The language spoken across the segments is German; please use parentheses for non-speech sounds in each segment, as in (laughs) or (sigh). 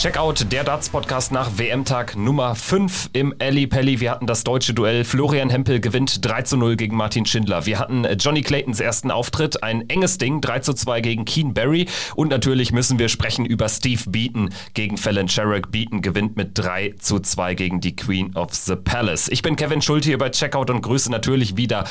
Checkout, der Darts-Podcast nach WM-Tag Nummer 5 im Ali Pelli. Wir hatten das deutsche Duell. Florian Hempel gewinnt 3 zu 0 gegen Martin Schindler. Wir hatten Johnny Claytons ersten Auftritt, ein enges Ding, 3 zu 2 gegen Keen Barry. Und natürlich müssen wir sprechen über Steve Beaton gegen Fallon Sherrick. Beaton gewinnt mit 3 zu 2 gegen die Queen of the Palace. Ich bin Kevin Schulte hier bei Checkout und grüße natürlich wieder,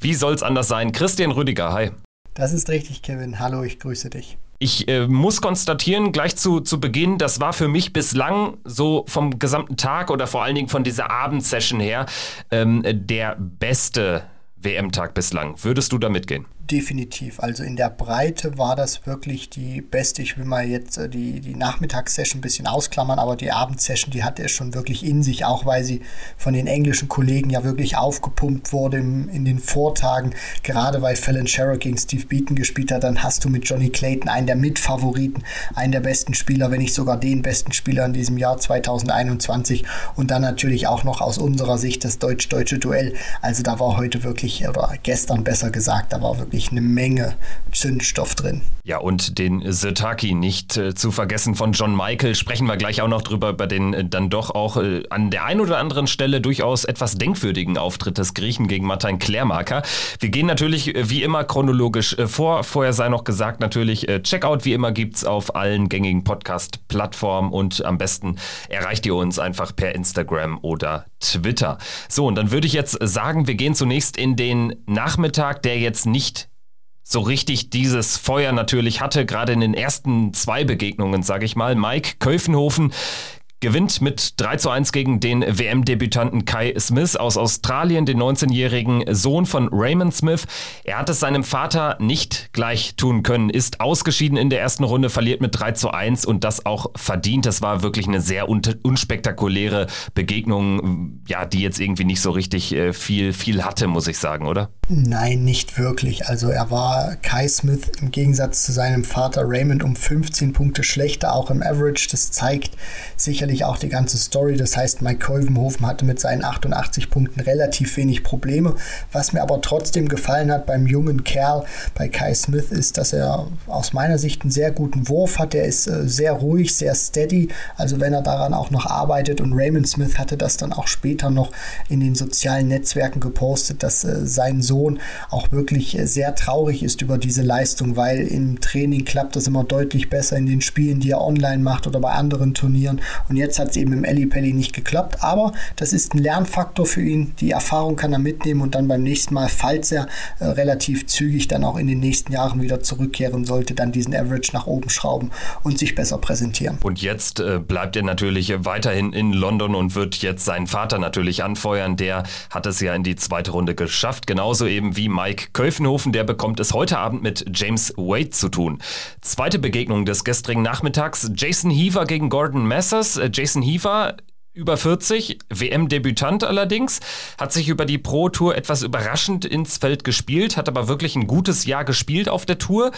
wie soll's anders sein, Christian Rüdiger. Hi. Das ist richtig, Kevin. Hallo, ich grüße dich. Ich äh, muss konstatieren, gleich zu, zu Beginn, das war für mich bislang so vom gesamten Tag oder vor allen Dingen von dieser Abendsession her ähm, der beste WM-Tag bislang. Würdest du da mitgehen? Definitiv. Also in der Breite war das wirklich die beste. Ich will mal jetzt äh, die, die Nachmittagssession ein bisschen ausklammern, aber die Abendsession, die hatte es schon wirklich in sich, auch weil sie von den englischen Kollegen ja wirklich aufgepumpt wurde im, in den Vortagen. Gerade weil Fallon Sherrock gegen Steve Beaton gespielt hat, dann hast du mit Johnny Clayton einen der Mitfavoriten, einen der besten Spieler, wenn nicht sogar den besten Spieler in diesem Jahr 2021. Und dann natürlich auch noch aus unserer Sicht das deutsch-deutsche Duell. Also da war heute wirklich, oder gestern besser gesagt, da war wirklich wirklich eine Menge Zündstoff drin. Ja, und den Sirtaki nicht äh, zu vergessen von John Michael. Sprechen wir gleich auch noch drüber, über den äh, dann doch auch äh, an der einen oder anderen Stelle durchaus etwas denkwürdigen Auftritt des Griechen gegen Martin Klärmarker. Wir gehen natürlich äh, wie immer chronologisch äh, vor. Vorher sei noch gesagt, natürlich äh, Checkout wie immer gibt es auf allen gängigen Podcast-Plattformen und am besten erreicht ihr uns einfach per Instagram oder Twitter. So, und dann würde ich jetzt sagen, wir gehen zunächst in den Nachmittag, der jetzt nicht so richtig dieses Feuer natürlich hatte, gerade in den ersten zwei Begegnungen, sage ich mal. Mike Köfenhofen gewinnt mit 3 zu 1 gegen den WM-Debütanten Kai Smith aus Australien, den 19-jährigen Sohn von Raymond Smith. Er hat es seinem Vater nicht gleich tun können, ist ausgeschieden in der ersten Runde, verliert mit 3 zu 1 und das auch verdient. Das war wirklich eine sehr un unspektakuläre Begegnung, ja, die jetzt irgendwie nicht so richtig äh, viel, viel hatte, muss ich sagen, oder? Nein, nicht wirklich. Also er war Kai Smith im Gegensatz zu seinem Vater Raymond um 15 Punkte schlechter, auch im Average. Das zeigt sicherlich auch die ganze Story. Das heißt, Mike Kolvenhofen hatte mit seinen 88 Punkten relativ wenig Probleme. Was mir aber trotzdem gefallen hat beim jungen Kerl, bei Kai Smith, ist, dass er aus meiner Sicht einen sehr guten Wurf hat. Er ist äh, sehr ruhig, sehr steady. Also wenn er daran auch noch arbeitet und Raymond Smith hatte das dann auch später noch in den sozialen Netzwerken gepostet, dass äh, sein Sohn auch wirklich äh, sehr traurig ist über diese Leistung, weil im Training klappt das immer deutlich besser in den Spielen, die er online macht oder bei anderen Turnieren. Und jetzt jetzt hat es eben im Ellipelli nicht geklappt, aber das ist ein Lernfaktor für ihn. Die Erfahrung kann er mitnehmen und dann beim nächsten Mal, falls er äh, relativ zügig dann auch in den nächsten Jahren wieder zurückkehren sollte, dann diesen Average nach oben schrauben und sich besser präsentieren. Und jetzt äh, bleibt er natürlich weiterhin in London und wird jetzt seinen Vater natürlich anfeuern. Der hat es ja in die zweite Runde geschafft, genauso eben wie Mike Köfenhofen. Der bekommt es heute Abend mit James Wade zu tun. Zweite Begegnung des gestrigen Nachmittags. Jason Heaver gegen Gordon Messers. Jason Heaver über 40, WM-Debütant allerdings, hat sich über die Pro Tour etwas überraschend ins Feld gespielt, hat aber wirklich ein gutes Jahr gespielt auf der Tour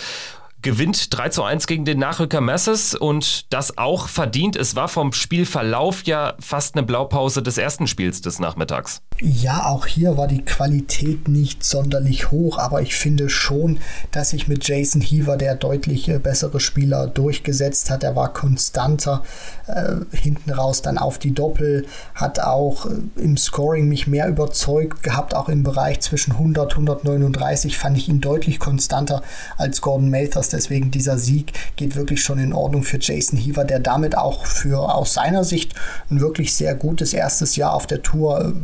gewinnt 3 zu 1 gegen den Nachrücker Masses und das auch verdient. Es war vom Spielverlauf ja fast eine Blaupause des ersten Spiels des Nachmittags. Ja, auch hier war die Qualität nicht sonderlich hoch, aber ich finde schon, dass sich mit Jason Heaver der deutlich äh, bessere Spieler durchgesetzt hat. Er war konstanter äh, hinten raus dann auf die Doppel, hat auch äh, im Scoring mich mehr überzeugt gehabt, auch im Bereich zwischen 100 139 fand ich ihn deutlich konstanter als Gordon Mathers. Deswegen dieser Sieg geht wirklich schon in Ordnung für Jason Heaver, der damit auch für aus seiner Sicht ein wirklich sehr gutes erstes Jahr auf der Tour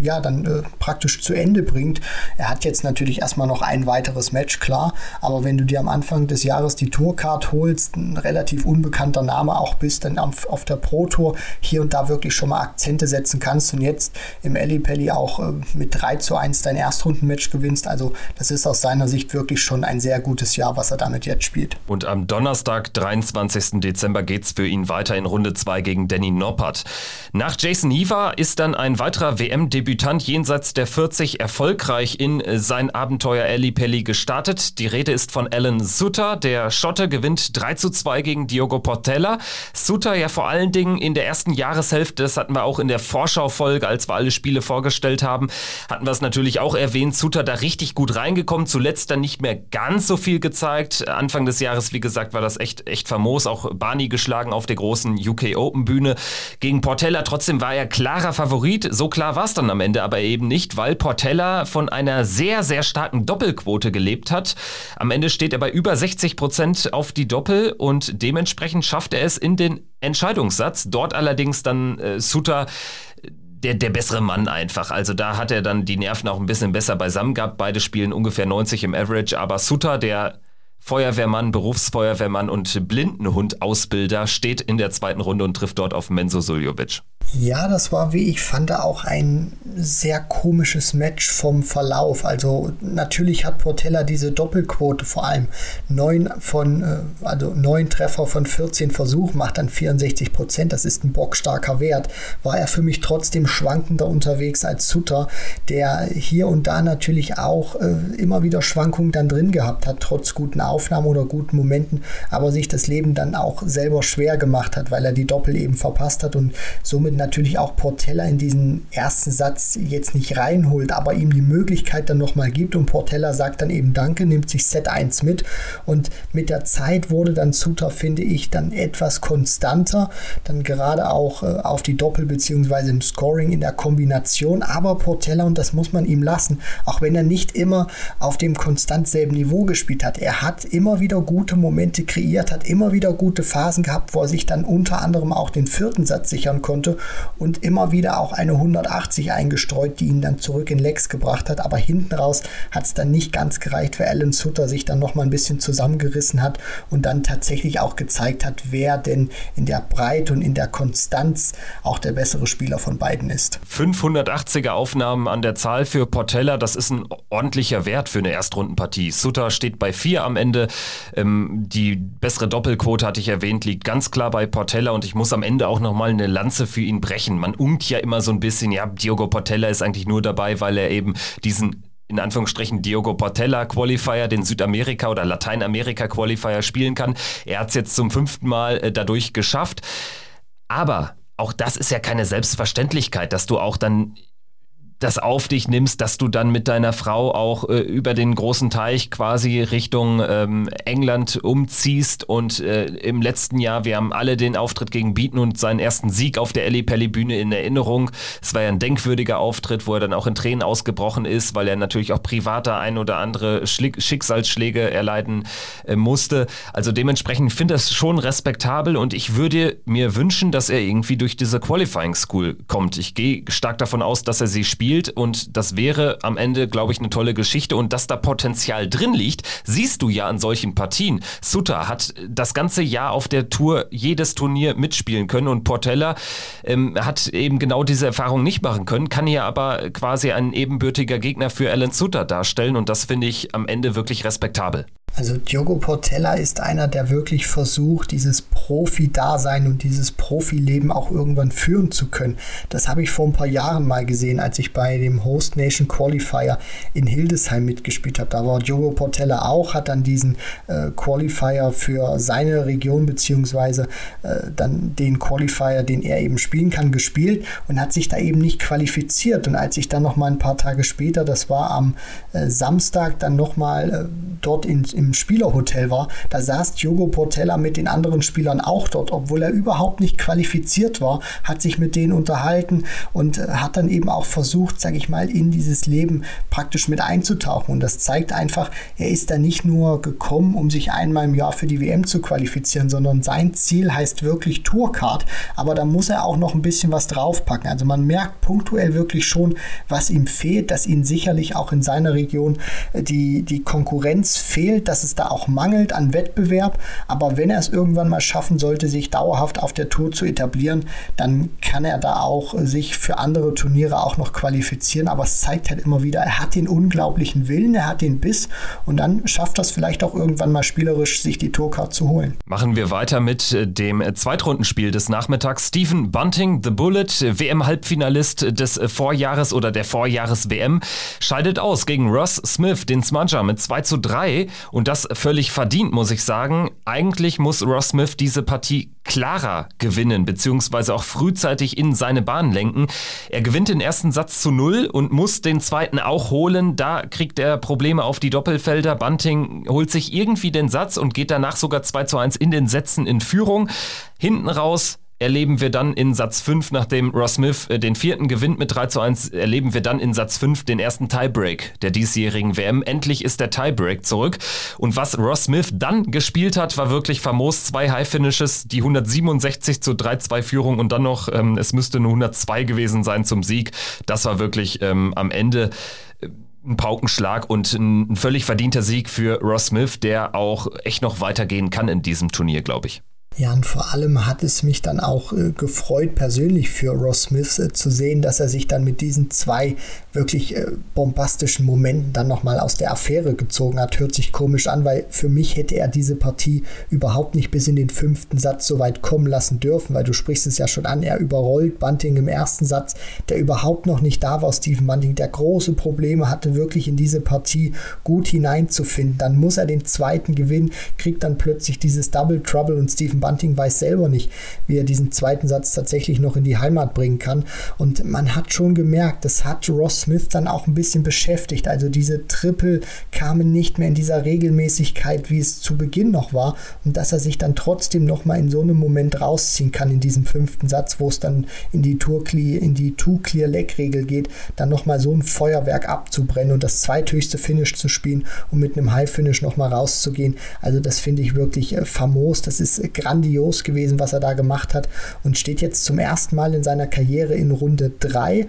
äh, ja, dann äh, praktisch zu Ende bringt. Er hat jetzt natürlich erstmal noch ein weiteres Match, klar, aber wenn du dir am Anfang des Jahres die Tourcard holst, ein relativ unbekannter Name auch bist, dann auf, auf der Pro Tour hier und da wirklich schon mal Akzente setzen kannst und jetzt im Pelli auch äh, mit 3 zu 1 dein Erstrundenmatch gewinnst. Also das ist aus seiner Sicht wirklich schon ein sehr gutes Jahr, was er damit Jetzt spielt. Und am Donnerstag, 23. Dezember, geht es für ihn weiter in Runde 2 gegen Danny Noppert. Nach Jason Heaver ist dann ein weiterer WM-Debütant jenseits der 40 erfolgreich in sein Abenteuer Ali Pelli gestartet. Die Rede ist von Alan Sutter. Der Schotte gewinnt 3 zu 2 gegen Diogo Portella. Sutter ja vor allen Dingen in der ersten Jahreshälfte, das hatten wir auch in der Vorschaufolge, als wir alle Spiele vorgestellt haben, hatten wir es natürlich auch erwähnt. Sutter da richtig gut reingekommen, zuletzt dann nicht mehr ganz so viel gezeigt. Anfang des Jahres, wie gesagt, war das echt, echt famos. Auch Barney geschlagen auf der großen UK Open Bühne gegen Portella. Trotzdem war er klarer Favorit. So klar war es dann am Ende aber eben nicht, weil Portella von einer sehr, sehr starken Doppelquote gelebt hat. Am Ende steht er bei über 60 Prozent auf die Doppel und dementsprechend schafft er es in den Entscheidungssatz. Dort allerdings dann äh, Suter der, der bessere Mann einfach. Also da hat er dann die Nerven auch ein bisschen besser beisammen gehabt. Beide spielen ungefähr 90 im Average, aber Sutter, der Feuerwehrmann, Berufsfeuerwehrmann und Blindenhund-Ausbilder steht in der zweiten Runde und trifft dort auf Menzo Suljovic. Ja, das war, wie ich fand, auch ein sehr komisches Match vom Verlauf. Also natürlich hat Portella diese Doppelquote, vor allem neun von, äh, also neun Treffer von 14 Versuchen, macht dann 64 Prozent. Das ist ein bockstarker Wert. War er für mich trotzdem schwankender unterwegs als Sutter, der hier und da natürlich auch äh, immer wieder Schwankungen dann drin gehabt hat, trotz guten Aufnahmen oder guten Momenten, aber sich das Leben dann auch selber schwer gemacht hat, weil er die Doppel eben verpasst hat und somit natürlich auch Portella in diesen ersten Satz jetzt nicht reinholt, aber ihm die Möglichkeit dann nochmal gibt und Portella sagt dann eben Danke, nimmt sich Set 1 mit. Und mit der Zeit wurde dann Suter, finde ich, dann etwas konstanter, dann gerade auch äh, auf die Doppel beziehungsweise im Scoring in der Kombination, aber Portella, und das muss man ihm lassen, auch wenn er nicht immer auf dem konstant selben Niveau gespielt hat, er hat immer wieder gute Momente kreiert, hat immer wieder gute Phasen gehabt, wo er sich dann unter anderem auch den vierten Satz sichern konnte und immer wieder auch eine 180 eingestreut, die ihn dann zurück in Lex gebracht hat. Aber hinten raus hat es dann nicht ganz gereicht, weil Alan Sutter sich dann noch mal ein bisschen zusammengerissen hat und dann tatsächlich auch gezeigt hat, wer denn in der Breite und in der Konstanz auch der bessere Spieler von beiden ist. 580er Aufnahmen an der Zahl für Portella, das ist ein ordentlicher Wert für eine Erstrundenpartie. Sutter steht bei vier am Ende. Ähm, die bessere Doppelquote hatte ich erwähnt, liegt ganz klar bei Portella und ich muss am Ende auch noch mal eine Lanze für ihn brechen. Man unkt ja immer so ein bisschen, ja, Diogo Portella ist eigentlich nur dabei, weil er eben diesen in Anführungsstrichen Diogo Portella Qualifier, den Südamerika oder Lateinamerika Qualifier spielen kann. Er hat es jetzt zum fünften Mal äh, dadurch geschafft. Aber auch das ist ja keine Selbstverständlichkeit, dass du auch dann das auf dich nimmst, dass du dann mit deiner Frau auch äh, über den großen Teich quasi Richtung ähm, England umziehst und äh, im letzten Jahr, wir haben alle den Auftritt gegen Beaton und seinen ersten Sieg auf der Ellie Pelli Bühne in Erinnerung. Es war ja ein denkwürdiger Auftritt, wo er dann auch in Tränen ausgebrochen ist, weil er natürlich auch privater ein oder andere Schlick Schicksalsschläge erleiden äh, musste. Also dementsprechend finde ich das schon respektabel und ich würde mir wünschen, dass er irgendwie durch diese Qualifying School kommt. Ich gehe stark davon aus, dass er sie spielt spielt und das wäre am Ende, glaube ich, eine tolle Geschichte und dass da Potenzial drin liegt, siehst du ja an solchen Partien. Sutter hat das ganze Jahr auf der Tour jedes Turnier mitspielen können und Portella ähm, hat eben genau diese Erfahrung nicht machen können, kann hier aber quasi ein ebenbürtiger Gegner für Alan Sutter darstellen und das finde ich am Ende wirklich respektabel. Also Diogo Portella ist einer, der wirklich versucht, dieses Profi-Dasein und dieses Profileben auch irgendwann führen zu können. Das habe ich vor ein paar Jahren mal gesehen, als ich bei dem Host Nation Qualifier in Hildesheim mitgespielt habe. Da war Diogo Portella auch, hat dann diesen äh, Qualifier für seine Region beziehungsweise äh, dann den Qualifier, den er eben spielen kann, gespielt und hat sich da eben nicht qualifiziert. Und als ich dann noch mal ein paar Tage später, das war am äh, Samstag, dann noch mal äh, dort in, in im Spielerhotel war, da saß Diogo Portella mit den anderen Spielern auch dort, obwohl er überhaupt nicht qualifiziert war, hat sich mit denen unterhalten und äh, hat dann eben auch versucht, sage ich mal, in dieses Leben praktisch mit einzutauchen. Und das zeigt einfach, er ist da nicht nur gekommen, um sich einmal im Jahr für die WM zu qualifizieren, sondern sein Ziel heißt wirklich Tourcard. Aber da muss er auch noch ein bisschen was draufpacken. Also man merkt punktuell wirklich schon, was ihm fehlt, dass ihm sicherlich auch in seiner Region äh, die, die Konkurrenz fehlt, dass es da auch mangelt an Wettbewerb, aber wenn er es irgendwann mal schaffen sollte, sich dauerhaft auf der Tour zu etablieren, dann kann er da auch sich für andere Turniere auch noch qualifizieren. Aber es zeigt halt immer wieder, er hat den unglaublichen Willen, er hat den Biss und dann schafft das vielleicht auch irgendwann mal spielerisch, sich die Tourcard zu holen. Machen wir weiter mit äh, dem Zweitrundenspiel des Nachmittags. Stephen Bunting, The Bullet, WM-Halbfinalist des Vorjahres oder der Vorjahres-WM, scheidet aus gegen Ross Smith, den Smudger, mit 2 zu 3 und das völlig verdient, muss ich sagen. Eigentlich muss Ross Smith diese Partie klarer gewinnen, beziehungsweise auch frühzeitig in seine Bahn lenken. Er gewinnt den ersten Satz zu null und muss den zweiten auch holen. Da kriegt er Probleme auf die Doppelfelder. Bunting holt sich irgendwie den Satz und geht danach sogar 2 zu 1 in den Sätzen in Führung. Hinten raus erleben wir dann in Satz 5, nachdem Ross Smith äh, den vierten gewinnt mit 3 zu 1, erleben wir dann in Satz 5 den ersten Tiebreak der diesjährigen WM. Endlich ist der Tiebreak zurück. Und was Ross Smith dann gespielt hat, war wirklich famos. Zwei High-Finishes, die 167 zu 3-2 Führung und dann noch, ähm, es müsste nur 102 gewesen sein zum Sieg. Das war wirklich ähm, am Ende äh, ein Paukenschlag und ein völlig verdienter Sieg für Ross Smith, der auch echt noch weitergehen kann in diesem Turnier, glaube ich. Ja, und vor allem hat es mich dann auch äh, gefreut, persönlich für Ross Smith äh, zu sehen, dass er sich dann mit diesen zwei wirklich äh, bombastischen Momenten dann nochmal aus der Affäre gezogen hat. Hört sich komisch an, weil für mich hätte er diese Partie überhaupt nicht bis in den fünften Satz so weit kommen lassen dürfen, weil du sprichst es ja schon an, er überrollt Bunting im ersten Satz, der überhaupt noch nicht da war, Stephen Bunting, der große Probleme hatte, wirklich in diese Partie gut hineinzufinden. Dann muss er den zweiten gewinnen, kriegt dann plötzlich dieses Double Trouble und Stephen Bunting weiß selber nicht, wie er diesen zweiten Satz tatsächlich noch in die Heimat bringen kann. Und man hat schon gemerkt, das hat Ross Smith dann auch ein bisschen beschäftigt. Also diese Triple kamen nicht mehr in dieser Regelmäßigkeit, wie es zu Beginn noch war. Und dass er sich dann trotzdem nochmal in so einem Moment rausziehen kann, in diesem fünften Satz, wo es dann in die Tour in die Two Clear Leg Regel geht, dann nochmal so ein Feuerwerk abzubrennen und das zweithöchste Finish zu spielen und mit einem High Finish nochmal rauszugehen. Also das finde ich wirklich äh, famos. Das ist äh, grandios gewesen, was er da gemacht hat und steht jetzt zum ersten Mal in seiner Karriere in Runde 3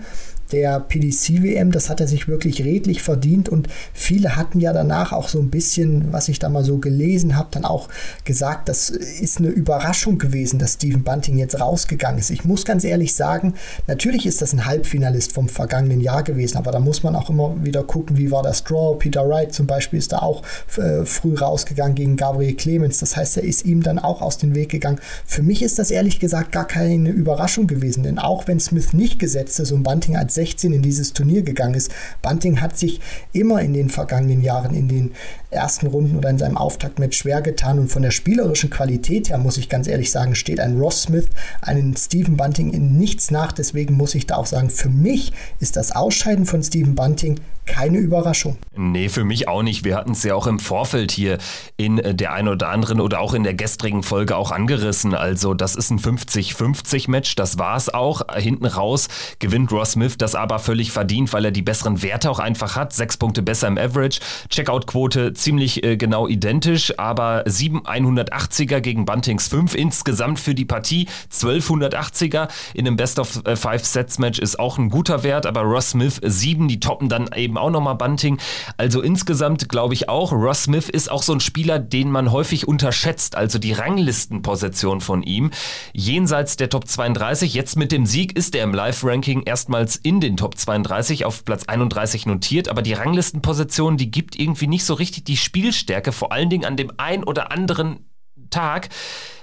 der PDC-WM. Das hat er sich wirklich redlich verdient und viele hatten ja danach auch so ein bisschen, was ich da mal so gelesen habe, dann auch gesagt, das ist eine Überraschung gewesen, dass Stephen Bunting jetzt rausgegangen ist. Ich muss ganz ehrlich sagen, natürlich ist das ein Halbfinalist vom vergangenen Jahr gewesen, aber da muss man auch immer wieder gucken, wie war das Draw. Peter Wright zum Beispiel ist da auch äh, früh rausgegangen gegen Gabriel Clemens. Das heißt, er ist ihm dann auch aus dem Weg gegangen. Für mich ist das ehrlich gesagt gar keine Überraschung gewesen, denn auch wenn Smith nicht gesetzt ist und Bunting als 16 in dieses Turnier gegangen ist. Bunting hat sich immer in den vergangenen Jahren in den ersten Runden oder in seinem Auftaktmatch schwer getan und von der spielerischen Qualität her, muss ich ganz ehrlich sagen, steht ein Ross Smith, einen Stephen Bunting in nichts nach. Deswegen muss ich da auch sagen, für mich ist das Ausscheiden von Stephen Bunting keine Überraschung. Nee, für mich auch nicht. Wir hatten es ja auch im Vorfeld hier in der einen oder anderen oder auch in der gestrigen Folge auch angerissen. Also das ist ein 50-50-Match, das war es auch. Hinten raus gewinnt Ross Smith das aber völlig verdient, weil er die besseren Werte auch einfach hat. Sechs Punkte besser im Average. Checkout-Quote ziemlich äh, genau identisch, aber 7 180er gegen Buntings 5 insgesamt für die Partie. 1280er in einem Best-of-Five-Sets-Match ist auch ein guter Wert, aber Ross Smith 7, die toppen dann eben auch nochmal Bunting. Also insgesamt glaube ich auch, Ross Smith ist auch so ein Spieler, den man häufig unterschätzt. Also die Ranglistenposition von ihm jenseits der Top 32. Jetzt mit dem Sieg ist er im Live-Ranking erstmals in den Top 32 auf Platz 31 notiert, aber die Ranglistenposition, die gibt irgendwie nicht so richtig die Spielstärke, vor allen Dingen an dem ein oder anderen Tag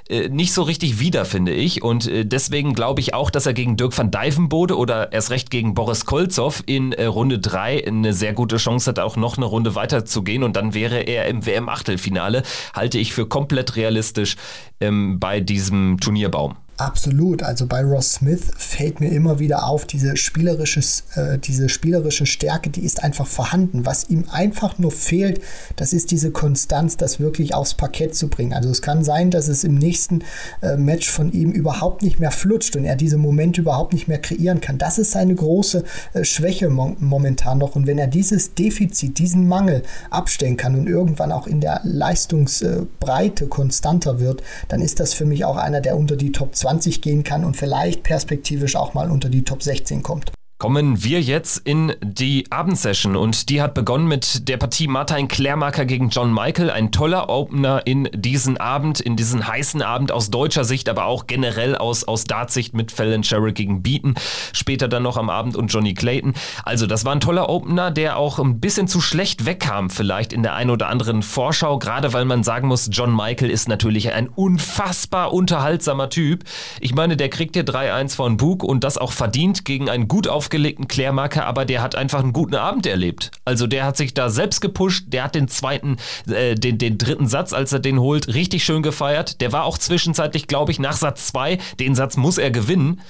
äh, nicht so richtig wieder, finde ich. Und äh, deswegen glaube ich auch, dass er gegen Dirk van Dijvenbode oder erst recht gegen Boris Kolzow in äh, Runde 3 eine sehr gute Chance hat, auch noch eine Runde weiter zu gehen. Und dann wäre er im WM-Achtelfinale. Halte ich für komplett realistisch ähm, bei diesem Turnierbaum. Absolut. Also bei Ross Smith fällt mir immer wieder auf, diese spielerische, äh, diese spielerische Stärke, die ist einfach vorhanden. Was ihm einfach nur fehlt, das ist diese Konstanz, das wirklich aufs Parkett zu bringen. Also es kann sein, dass es im nächsten äh, Match von ihm überhaupt nicht mehr flutscht und er diese Momente überhaupt nicht mehr kreieren kann. Das ist seine große äh, Schwäche mo momentan noch. Und wenn er dieses Defizit, diesen Mangel abstellen kann und irgendwann auch in der Leistungsbreite konstanter wird, dann ist das für mich auch einer, der unter die Top 20 20 gehen kann und vielleicht perspektivisch auch mal unter die Top 16 kommt. Kommen wir jetzt in die Abendsession und die hat begonnen mit der Partie Martin Klärmarker gegen John Michael. Ein toller Opener in diesen Abend, in diesen heißen Abend aus deutscher Sicht, aber auch generell aus, aus Dartsicht mit Fallon Sherrill gegen Beaton. Später dann noch am Abend und Johnny Clayton. Also das war ein toller Opener, der auch ein bisschen zu schlecht wegkam vielleicht in der einen oder anderen Vorschau, gerade weil man sagen muss, John Michael ist natürlich ein unfassbar unterhaltsamer Typ. Ich meine, der kriegt hier 3-1 von Bug und das auch verdient gegen einen gut auf aufgelegten Klärmarker, aber der hat einfach einen guten Abend erlebt. Also der hat sich da selbst gepusht, der hat den zweiten, äh, den, den dritten Satz, als er den holt, richtig schön gefeiert. Der war auch zwischenzeitlich, glaube ich, nach Satz 2, den Satz muss er gewinnen.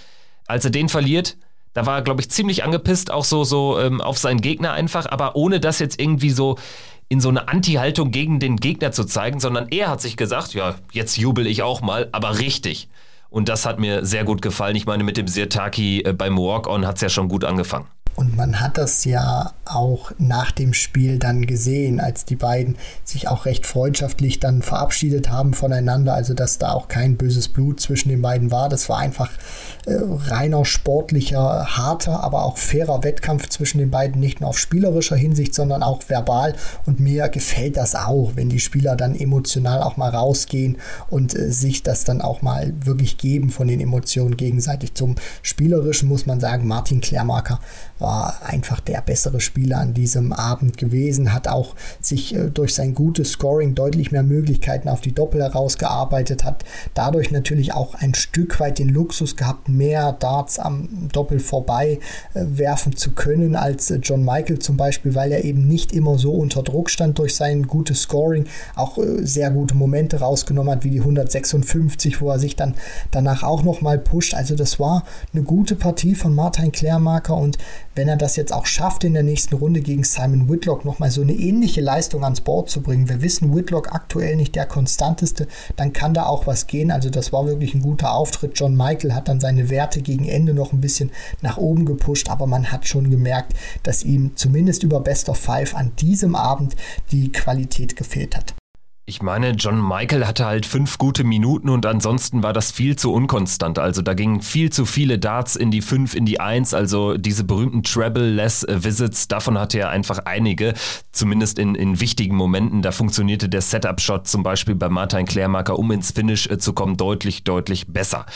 Als er den verliert, da war er, glaube ich, ziemlich angepisst, auch so, so ähm, auf seinen Gegner einfach, aber ohne das jetzt irgendwie so in so eine Anti-Haltung gegen den Gegner zu zeigen, sondern er hat sich gesagt, ja, jetzt jubel ich auch mal, aber richtig. Und das hat mir sehr gut gefallen. Ich meine, mit dem Sirtaki äh, beim Walk-On hat es ja schon gut angefangen. Und man hat das ja auch nach dem Spiel dann gesehen, als die beiden sich auch recht freundschaftlich dann verabschiedet haben voneinander. Also, dass da auch kein böses Blut zwischen den beiden war. Das war einfach äh, reiner sportlicher, harter, aber auch fairer Wettkampf zwischen den beiden, nicht nur auf spielerischer Hinsicht, sondern auch verbal. Und mir gefällt das auch, wenn die Spieler dann emotional auch mal rausgehen und äh, sich das dann auch mal wirklich geben von den Emotionen gegenseitig. Zum Spielerischen muss man sagen, Martin Klärmarker war einfach der bessere Spieler an diesem Abend gewesen, hat auch sich äh, durch sein gutes Scoring deutlich mehr Möglichkeiten auf die Doppel herausgearbeitet, hat dadurch natürlich auch ein Stück weit den Luxus gehabt, mehr Darts am Doppel vorbei äh, werfen zu können als äh, John Michael zum Beispiel, weil er eben nicht immer so unter Druck stand durch sein gutes Scoring, auch sehr gute Momente rausgenommen hat, wie die 156, wo er sich dann danach auch nochmal pusht. Also das war eine gute Partie von Martin Klärmarker und wenn er das jetzt auch schafft, in der nächsten Runde gegen Simon Whitlock nochmal so eine ähnliche Leistung ans Board zu bringen, wir wissen, Whitlock aktuell nicht der konstanteste, dann kann da auch was gehen. Also das war wirklich ein guter Auftritt. John Michael hat dann seine Werte gegen Ende noch ein bisschen nach oben gepusht, aber man hat schon gemerkt, dass ihm zumindest über Best of Five an diesem Abend die Qualität gefehlt hat. Ich meine, John Michael hatte halt fünf gute Minuten und ansonsten war das viel zu unkonstant. Also da gingen viel zu viele Darts in die fünf, in die eins. Also diese berühmten Treble-less Visits, davon hatte er einfach einige, zumindest in, in wichtigen Momenten. Da funktionierte der Setup-Shot zum Beispiel bei Martin Klärmarker, um ins Finish äh, zu kommen, deutlich, deutlich besser.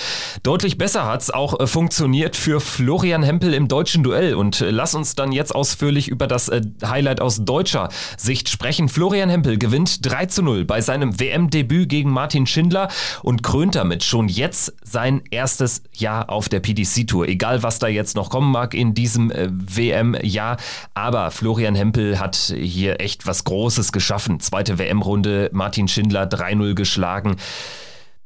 Deutlich besser hat es auch äh, funktioniert für Florian Hempel im deutschen Duell. Und äh, lass uns dann jetzt ausführlich über das Highlight aus deutscher Sicht sprechen. Florian Hempel gewinnt 3 zu 0 0 bei seinem WM-Debüt gegen Martin Schindler und krönt damit schon jetzt sein erstes Jahr auf der PDC-Tour. Egal, was da jetzt noch kommen mag in diesem äh, WM-Jahr. Aber Florian Hempel hat hier echt was Großes geschaffen. Zweite WM-Runde, Martin Schindler 3-0 geschlagen.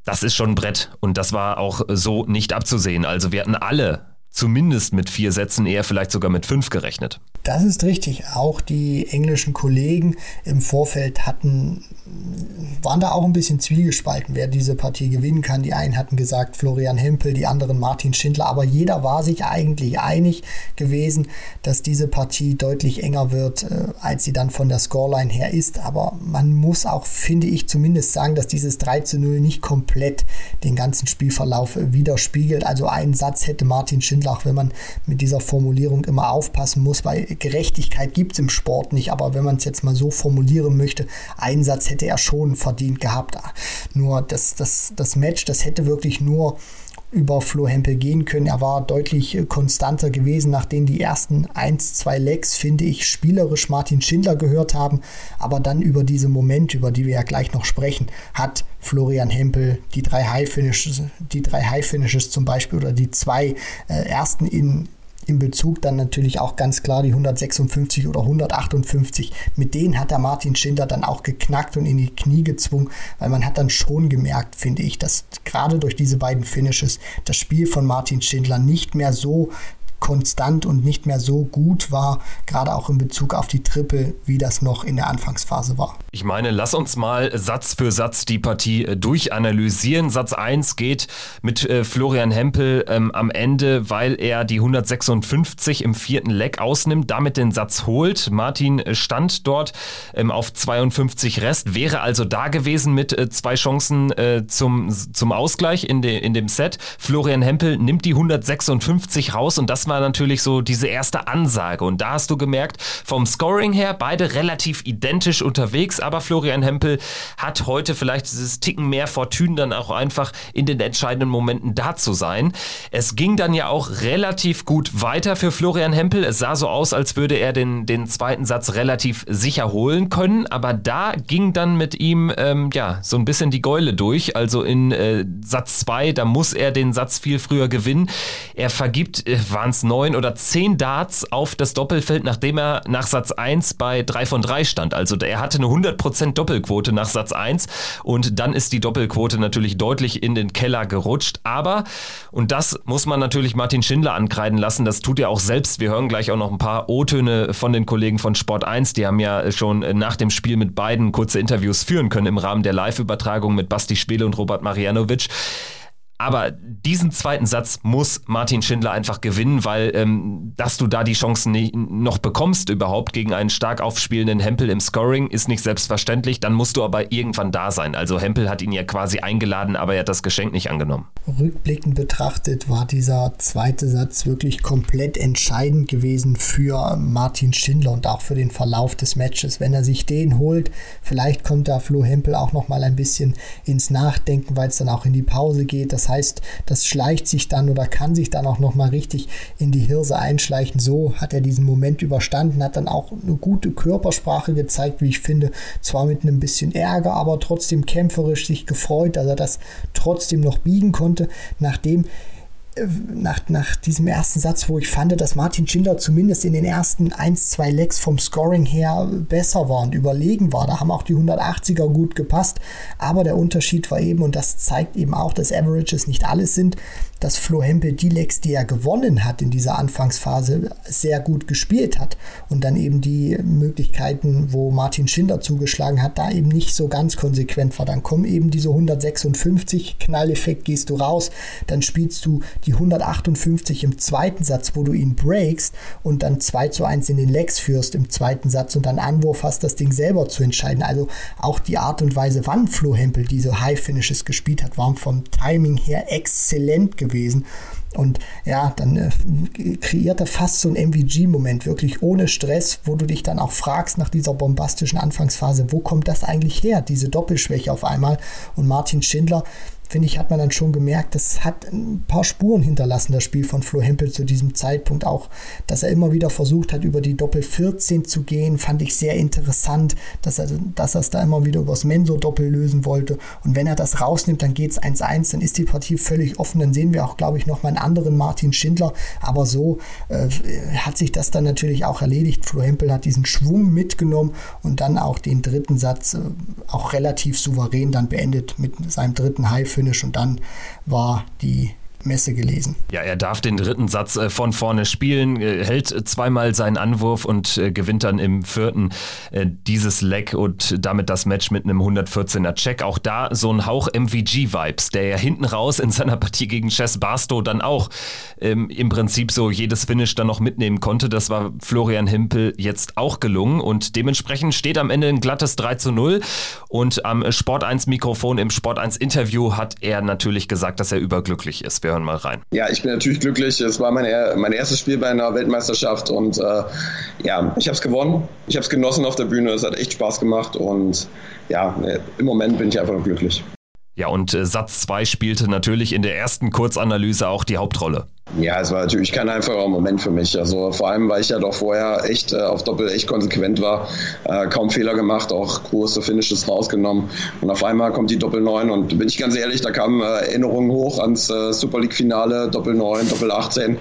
Das ist schon ein Brett und das war auch so nicht abzusehen. Also wir hatten alle zumindest mit vier Sätzen, eher vielleicht sogar mit fünf gerechnet. Das ist richtig. Auch die englischen Kollegen im Vorfeld hatten, waren da auch ein bisschen zwiegespalten, wer diese Partie gewinnen kann. Die einen hatten gesagt Florian Hempel, die anderen Martin Schindler, aber jeder war sich eigentlich einig gewesen, dass diese Partie deutlich enger wird, äh, als sie dann von der Scoreline her ist. Aber man muss auch, finde ich, zumindest sagen, dass dieses 3 zu 0 nicht komplett den ganzen Spielverlauf widerspiegelt. Also einen Satz hätte Martin Schindler, auch wenn man mit dieser Formulierung immer aufpassen muss, weil Gerechtigkeit gibt es im Sport nicht, aber wenn man es jetzt mal so formulieren möchte, einen hätte er schon verdient gehabt. Nur das, das, das Match, das hätte wirklich nur über Flo Hempel gehen können. Er war deutlich konstanter gewesen, nachdem die ersten 1, 2 Legs, finde ich, spielerisch Martin Schindler gehört haben. Aber dann über diese Momente, über die wir ja gleich noch sprechen, hat Florian Hempel die drei High Finishes, die drei High Finishes zum Beispiel oder die zwei äh, ersten in in Bezug dann natürlich auch ganz klar die 156 oder 158. Mit denen hat der Martin Schindler dann auch geknackt und in die Knie gezwungen, weil man hat dann schon gemerkt, finde ich, dass gerade durch diese beiden Finishes das Spiel von Martin Schindler nicht mehr so konstant und nicht mehr so gut war, gerade auch in Bezug auf die Triple, wie das noch in der Anfangsphase war. Ich meine, lass uns mal Satz für Satz die Partie äh, durchanalysieren. Satz 1 geht mit äh, Florian Hempel ähm, am Ende, weil er die 156 im vierten Leck ausnimmt, damit den Satz holt. Martin äh, stand dort ähm, auf 52 Rest, wäre also da gewesen mit äh, zwei Chancen äh, zum, zum Ausgleich in, de, in dem Set. Florian Hempel nimmt die 156 raus und das war natürlich so diese erste Ansage. Und da hast du gemerkt, vom Scoring her, beide relativ identisch unterwegs, aber Florian Hempel hat heute vielleicht dieses Ticken mehr Fortune dann auch einfach in den entscheidenden Momenten da zu sein. Es ging dann ja auch relativ gut weiter für Florian Hempel. Es sah so aus, als würde er den, den zweiten Satz relativ sicher holen können, aber da ging dann mit ihm ähm, ja so ein bisschen die Geule durch. Also in äh, Satz 2, da muss er den Satz viel früher gewinnen. Er vergibt, äh, waren es neun oder zehn Darts auf das Doppelfeld, nachdem er nach Satz 1 bei 3 von 3 stand. Also er hatte eine 100% Doppelquote nach Satz 1 und dann ist die Doppelquote natürlich deutlich in den Keller gerutscht. Aber, und das muss man natürlich Martin Schindler ankreiden lassen, das tut er auch selbst. Wir hören gleich auch noch ein paar O-Töne von den Kollegen von Sport 1. Die haben ja schon nach dem Spiel mit beiden kurze Interviews führen können im Rahmen der Live-Übertragung mit Basti Spele und Robert Marianovic. Aber diesen zweiten Satz muss Martin Schindler einfach gewinnen, weil ähm, dass du da die Chancen nie, noch bekommst überhaupt gegen einen stark aufspielenden Hempel im Scoring ist nicht selbstverständlich. Dann musst du aber irgendwann da sein. Also Hempel hat ihn ja quasi eingeladen, aber er hat das Geschenk nicht angenommen. Rückblickend betrachtet war dieser zweite Satz wirklich komplett entscheidend gewesen für Martin Schindler und auch für den Verlauf des Matches. Wenn er sich den holt, vielleicht kommt da Flo Hempel auch noch mal ein bisschen ins Nachdenken, weil es dann auch in die Pause geht. Das heißt, das schleicht sich dann oder kann sich dann auch nochmal richtig in die Hirse einschleichen. So hat er diesen Moment überstanden, hat dann auch eine gute Körpersprache gezeigt, wie ich finde. Zwar mit einem bisschen Ärger, aber trotzdem kämpferisch sich gefreut, dass er das trotzdem noch biegen konnte, nachdem nach, nach diesem ersten Satz, wo ich fand, dass Martin Schindler zumindest in den ersten 1, 2 Lecks vom Scoring her besser war und überlegen war. Da haben auch die 180er gut gepasst. Aber der Unterschied war eben, und das zeigt eben auch, dass Averages nicht alles sind, dass Flo Hempel die Lecks, die er gewonnen hat in dieser Anfangsphase, sehr gut gespielt hat. Und dann eben die Möglichkeiten, wo Martin Schindler zugeschlagen hat, da eben nicht so ganz konsequent war. Dann kommen eben diese 156, Knalleffekt, gehst du raus, dann spielst du die 158 im zweiten Satz, wo du ihn breakst und dann 2 zu 1 in den Lecks führst im zweiten Satz und dann Anwurf hast, das Ding selber zu entscheiden. Also auch die Art und Weise, wann Flo Hempel diese High Finishes gespielt hat, waren vom Timing her exzellent gewesen. Und ja, dann äh, kreiert er fast so ein MVG-Moment, wirklich ohne Stress, wo du dich dann auch fragst nach dieser bombastischen Anfangsphase, wo kommt das eigentlich her, diese Doppelschwäche auf einmal. Und Martin Schindler finde ich, hat man dann schon gemerkt, das hat ein paar Spuren hinterlassen, das Spiel von Flo Hempel zu diesem Zeitpunkt. Auch, dass er immer wieder versucht hat, über die Doppel 14 zu gehen, fand ich sehr interessant, dass er, dass es da immer wieder übers Mensur-Doppel lösen wollte. Und wenn er das rausnimmt, dann geht es 1-1, dann ist die Partie völlig offen. Dann sehen wir auch, glaube ich, noch mal einen anderen Martin Schindler. Aber so äh, hat sich das dann natürlich auch erledigt. Flo Hempel hat diesen Schwung mitgenommen und dann auch den dritten Satz äh, auch relativ souverän dann beendet mit seinem dritten High Finish und dann war die Messe gelesen. Ja, er darf den dritten Satz äh, von vorne spielen, äh, hält zweimal seinen Anwurf und äh, gewinnt dann im vierten dieses Leck und damit das Match mit einem 114er Check. Auch da so ein Hauch MVG-Vibes, der ja hinten raus in seiner Partie gegen Chess Barstow dann auch ähm, im Prinzip so jedes Finish dann noch mitnehmen konnte. Das war Florian Himpel jetzt auch gelungen und dementsprechend steht am Ende ein glattes 3 zu 0 und am Sport 1 Mikrofon im Sport 1 Interview hat er natürlich gesagt, dass er überglücklich ist. Wir wir hören mal rein. Ja, ich bin natürlich glücklich. Es war mein, mein erstes Spiel bei einer Weltmeisterschaft und äh, ja, ich habe es gewonnen. Ich habe es genossen auf der Bühne. Es hat echt Spaß gemacht und ja, im Moment bin ich einfach nur glücklich. Ja, und äh, Satz 2 spielte natürlich in der ersten Kurzanalyse auch die Hauptrolle. Ja, es war natürlich kein einfacher Moment für mich. Also vor allem, weil ich ja doch vorher echt äh, auf Doppel echt konsequent war, äh, kaum Fehler gemacht, auch große Finishes rausgenommen. Und auf einmal kommt die Doppel 9 und bin ich ganz ehrlich, da kamen äh, Erinnerungen hoch ans äh, Super League Finale, Doppel 9, Doppel 18.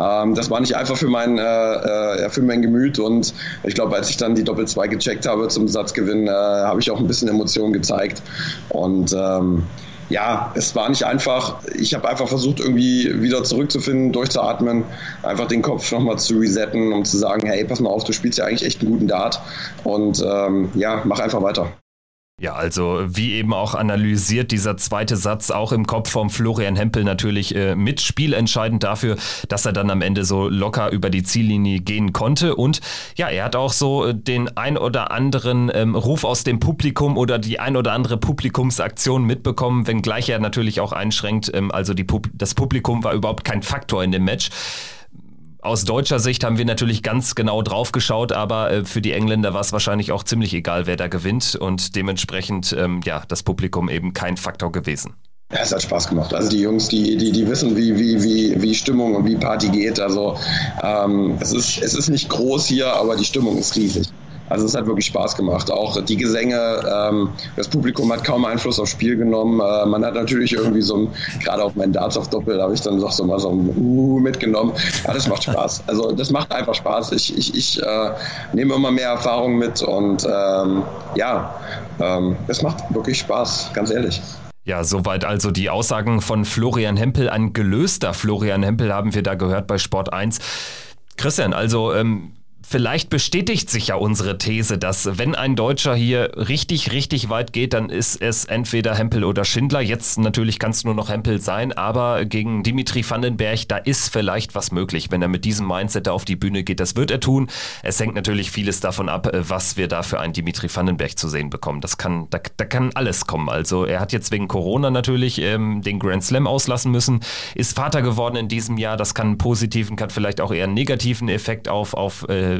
Ähm, das war nicht einfach für mein, äh, äh, für mein Gemüt und ich glaube, als ich dann die Doppel 2 gecheckt habe zum Satzgewinn, äh, habe ich auch ein bisschen Emotionen gezeigt und ähm, ja, es war nicht einfach. Ich habe einfach versucht, irgendwie wieder zurückzufinden, durchzuatmen, einfach den Kopf nochmal zu resetten, um zu sagen, hey, pass mal auf, du spielst ja eigentlich echt einen guten Dart und ähm, ja, mach einfach weiter. Ja, also wie eben auch analysiert, dieser zweite Satz auch im Kopf vom Florian Hempel natürlich äh, mit spielentscheidend dafür, dass er dann am Ende so locker über die Ziellinie gehen konnte. Und ja, er hat auch so äh, den ein oder anderen ähm, Ruf aus dem Publikum oder die ein oder andere Publikumsaktion mitbekommen, wenngleich er natürlich auch einschränkt. Ähm, also Pub das Publikum war überhaupt kein Faktor in dem Match aus deutscher Sicht haben wir natürlich ganz genau drauf geschaut, aber äh, für die Engländer war es wahrscheinlich auch ziemlich egal, wer da gewinnt und dementsprechend ähm, ja das Publikum eben kein Faktor gewesen. Ja, es hat Spaß gemacht. Also die Jungs, die, die, die wissen, wie, wie, wie, wie Stimmung und wie Party geht. Also ähm, es, ist, es ist nicht groß hier, aber die Stimmung ist riesig. Also es hat wirklich Spaß gemacht. Auch die Gesänge, ähm, das Publikum hat kaum Einfluss aufs Spiel genommen. Äh, man hat natürlich irgendwie so ein, gerade auf meinen Darts auf Doppel habe ich dann doch so mal so ein Uh mitgenommen. Ja, das macht Spaß. (laughs) Also das macht einfach Spaß. Ich, ich, ich äh, nehme immer mehr Erfahrung mit und ähm, ja, ähm, es macht wirklich Spaß, ganz ehrlich. Ja, soweit also die Aussagen von Florian Hempel. Ein gelöster Florian Hempel haben wir da gehört bei Sport 1. Christian, also ähm, Vielleicht bestätigt sich ja unsere These, dass wenn ein Deutscher hier richtig, richtig weit geht, dann ist es entweder Hempel oder Schindler. Jetzt natürlich kann es nur noch Hempel sein, aber gegen Dimitri Vandenberg, da ist vielleicht was möglich, wenn er mit diesem Mindset auf die Bühne geht. Das wird er tun. Es hängt natürlich vieles davon ab, was wir da für einen Dimitri Vandenberg zu sehen bekommen. Das kann, da, da kann alles kommen. Also er hat jetzt wegen Corona natürlich ähm, den Grand Slam auslassen müssen, ist Vater geworden in diesem Jahr. Das kann einen positiven, kann vielleicht auch eher einen negativen Effekt auf, auf äh,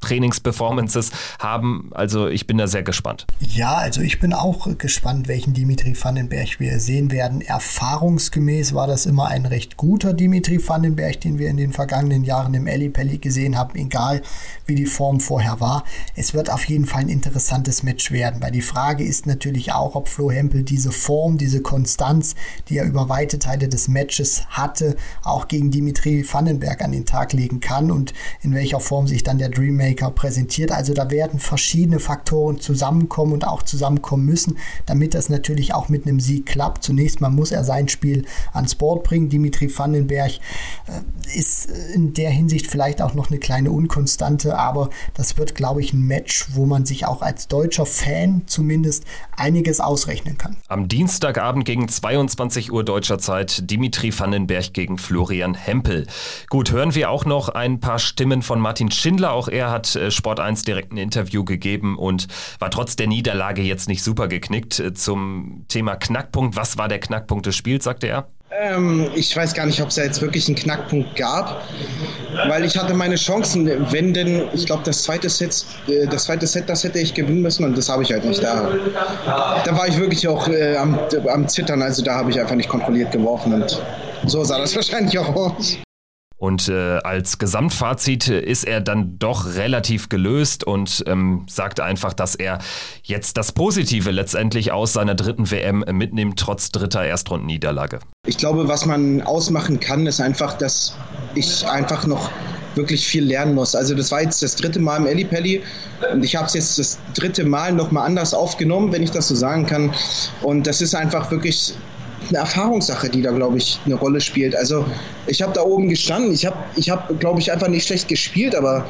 Trainingsperformances haben. Also ich bin da sehr gespannt. Ja, also ich bin auch gespannt, welchen Dimitri Vandenberg wir sehen werden. Erfahrungsgemäß war das immer ein recht guter Dimitri Vandenberg, den wir in den vergangenen Jahren im Ellipelli gesehen haben, egal wie die Form vorher war. Es wird auf jeden Fall ein interessantes Match werden, weil die Frage ist natürlich auch, ob Flo Hempel diese Form, diese Konstanz, die er über weite Teile des Matches hatte, auch gegen Dimitri Vandenberg an den Tag legen kann und in welcher Form sich dann der Dream Maker präsentiert. Also da werden verschiedene Faktoren zusammenkommen und auch zusammenkommen müssen, damit das natürlich auch mit einem Sieg klappt. Zunächst mal muss er sein Spiel ans Board bringen. Dimitri Vandenberg äh, ist in der Hinsicht vielleicht auch noch eine kleine Unkonstante, aber das wird, glaube ich, ein Match, wo man sich auch als deutscher Fan zumindest einiges ausrechnen kann. Am Dienstagabend gegen 22 Uhr deutscher Zeit Dimitri Vandenberg gegen Florian Hempel. Gut, hören wir auch noch ein paar Stimmen von Martin Schindler. Auch er hat hat äh, Sport 1 direkt ein Interview gegeben und war trotz der Niederlage jetzt nicht super geknickt. Äh, zum Thema Knackpunkt, was war der Knackpunkt des Spiels, sagte er? Ähm, ich weiß gar nicht, ob es da jetzt wirklich einen Knackpunkt gab, weil ich hatte meine Chancen. Wenn denn, ich glaube, das zweite Set, äh, das zweite Set, das hätte ich gewinnen müssen und das habe ich halt nicht. Da, da war ich wirklich auch äh, am, am Zittern, also da habe ich einfach nicht kontrolliert geworfen und so sah das (laughs) wahrscheinlich auch aus. Und äh, als Gesamtfazit ist er dann doch relativ gelöst und ähm, sagt einfach, dass er jetzt das Positive letztendlich aus seiner dritten WM mitnimmt, trotz dritter Erstrundenniederlage. Ich glaube, was man ausmachen kann, ist einfach, dass ich einfach noch wirklich viel lernen muss. Also das war jetzt das dritte Mal im Ellipelli und ich habe es jetzt das dritte Mal nochmal anders aufgenommen, wenn ich das so sagen kann. Und das ist einfach wirklich eine Erfahrungssache, die da, glaube ich, eine Rolle spielt. Also ich habe da oben gestanden, ich habe, ich hab, glaube ich, einfach nicht schlecht gespielt, aber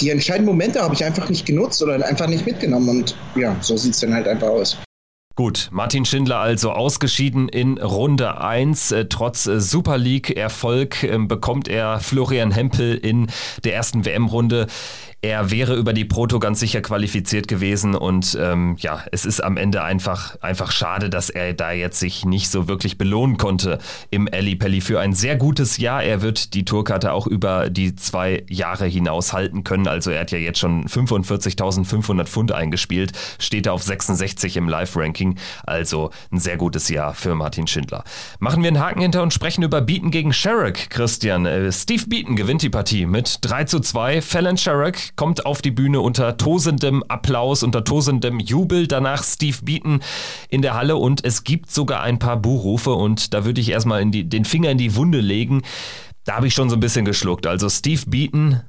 die entscheidenden Momente habe ich einfach nicht genutzt oder einfach nicht mitgenommen und ja, so sieht es dann halt einfach aus. Gut, Martin Schindler also ausgeschieden in Runde 1. Äh, trotz äh, Super League-Erfolg äh, bekommt er Florian Hempel in der ersten WM-Runde er wäre über die Proto ganz sicher qualifiziert gewesen und ähm, ja, es ist am Ende einfach, einfach schade, dass er da jetzt sich nicht so wirklich belohnen konnte im Ali Pelli für ein sehr gutes Jahr. Er wird die Tourkarte auch über die zwei Jahre hinaus halten können. Also er hat ja jetzt schon 45.500 Pfund eingespielt, steht auf 66 im Live-Ranking. Also ein sehr gutes Jahr für Martin Schindler. Machen wir einen Haken hinter und sprechen über Beaton gegen Sherrick, Christian. Äh, Steve Beaton gewinnt die Partie mit 3 zu 2. Fallon Sherrick kommt auf die Bühne unter tosendem Applaus, unter tosendem Jubel. Danach Steve Beaton in der Halle und es gibt sogar ein paar Buhrufe und da würde ich erstmal die, den Finger in die Wunde legen. Da habe ich schon so ein bisschen geschluckt. Also Steve Beaton,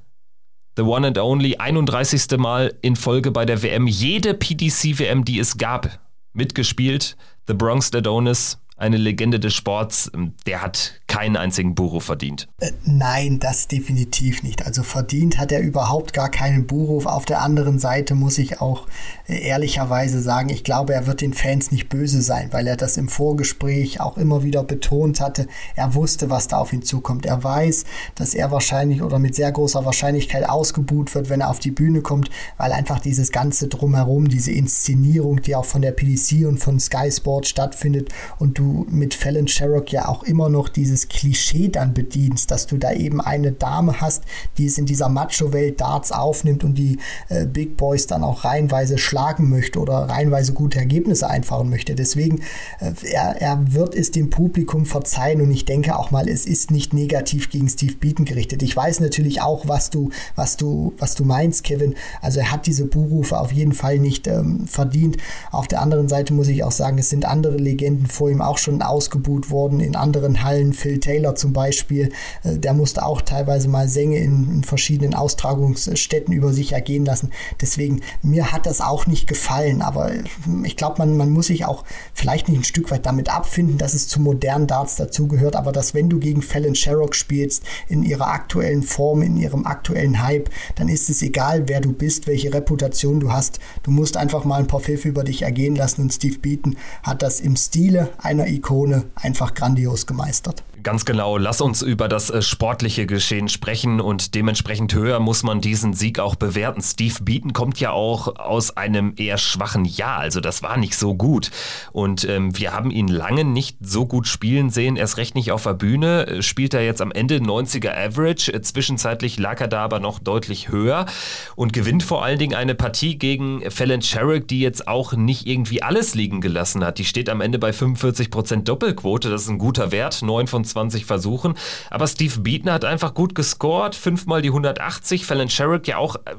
the one and only, 31. Mal in Folge bei der WM, jede PDC-WM, die es gab, mitgespielt. The Bronx Adonis, eine Legende des Sports, der hat keinen einzigen Buro verdient. Äh, nein, das definitiv nicht. Also verdient hat er überhaupt gar keinen Buhruf. Auf der anderen Seite muss ich auch äh, ehrlicherweise sagen, ich glaube, er wird den Fans nicht böse sein, weil er das im Vorgespräch auch immer wieder betont hatte. Er wusste, was da auf ihn zukommt. Er weiß, dass er wahrscheinlich oder mit sehr großer Wahrscheinlichkeit ausgebuht wird, wenn er auf die Bühne kommt, weil einfach dieses ganze drumherum, diese Inszenierung, die auch von der PDC und von Sky Sport stattfindet und du mit Fallon Sherrock ja auch immer noch dieses Klischee dann bedienst, dass du da eben eine Dame hast, die es in dieser Macho-Welt Darts aufnimmt und die äh, Big Boys dann auch reihenweise schlagen möchte oder reihenweise gute Ergebnisse einfahren möchte. Deswegen, äh, er, er wird es dem Publikum verzeihen und ich denke auch mal, es ist nicht negativ gegen Steve Beaton gerichtet. Ich weiß natürlich auch, was du, was du, was du meinst, Kevin. Also er hat diese Buhrufe auf jeden Fall nicht ähm, verdient. Auf der anderen Seite muss ich auch sagen, es sind andere Legenden vor ihm auch schon ausgebuht worden in anderen Hallen. Phil Taylor zum Beispiel, äh, der musste auch teilweise mal Sänge in, verschiedenen Austragungsstätten über sich ergehen lassen. Deswegen, mir hat das auch nicht gefallen, aber ich glaube, man, man muss sich auch vielleicht nicht ein Stück weit damit abfinden, dass es zu modernen Darts dazugehört, aber dass wenn du gegen Fallon Sherrock spielst, in ihrer aktuellen Form, in ihrem aktuellen Hype, dann ist es egal, wer du bist, welche Reputation du hast. Du musst einfach mal ein paar Pfiffe über dich ergehen lassen und Steve Beaton hat das im Stile einer Ikone einfach grandios gemeistert. Ganz genau, lass uns über das äh, sportliche Geschehen sprechen und dementsprechend höher muss man diesen Sieg auch bewerten. Steve Beaton kommt ja auch aus einem eher schwachen Jahr, also das war nicht so gut. Und ähm, wir haben ihn lange nicht so gut spielen sehen, erst recht nicht auf der Bühne. Äh, spielt er jetzt am Ende 90er Average, äh, zwischenzeitlich lag er da aber noch deutlich höher und gewinnt vor allen Dingen eine Partie gegen Fallon Sherrick, die jetzt auch nicht irgendwie alles liegen gelassen hat. Die steht am Ende bei 45% Doppelquote, das ist ein guter Wert, 9 von 25 Versuchen. Aber Steve Beaton hat einfach gut gescored, fünfmal die 180. Fallon Sherrick ja auch äh,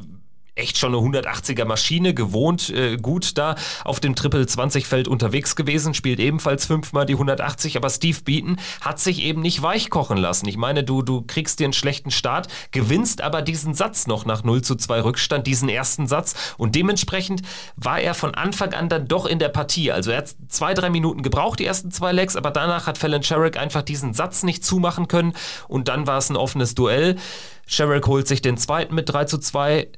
echt schon eine 180er Maschine, gewohnt äh, gut da auf dem Triple 20 Feld unterwegs gewesen, spielt ebenfalls fünfmal die 180, aber Steve Beaton hat sich eben nicht weichkochen lassen. Ich meine, du, du kriegst dir einen schlechten Start, gewinnst aber diesen Satz noch nach 0 zu 2 Rückstand, diesen ersten Satz und dementsprechend war er von Anfang an dann doch in der Partie. Also er hat zwei, drei Minuten gebraucht, die ersten zwei Legs, aber danach hat Fallon Sherrick einfach diesen Satz nicht zumachen können und dann war es ein offenes Duell. Sherrick holt sich den zweiten mit 3 zu 2,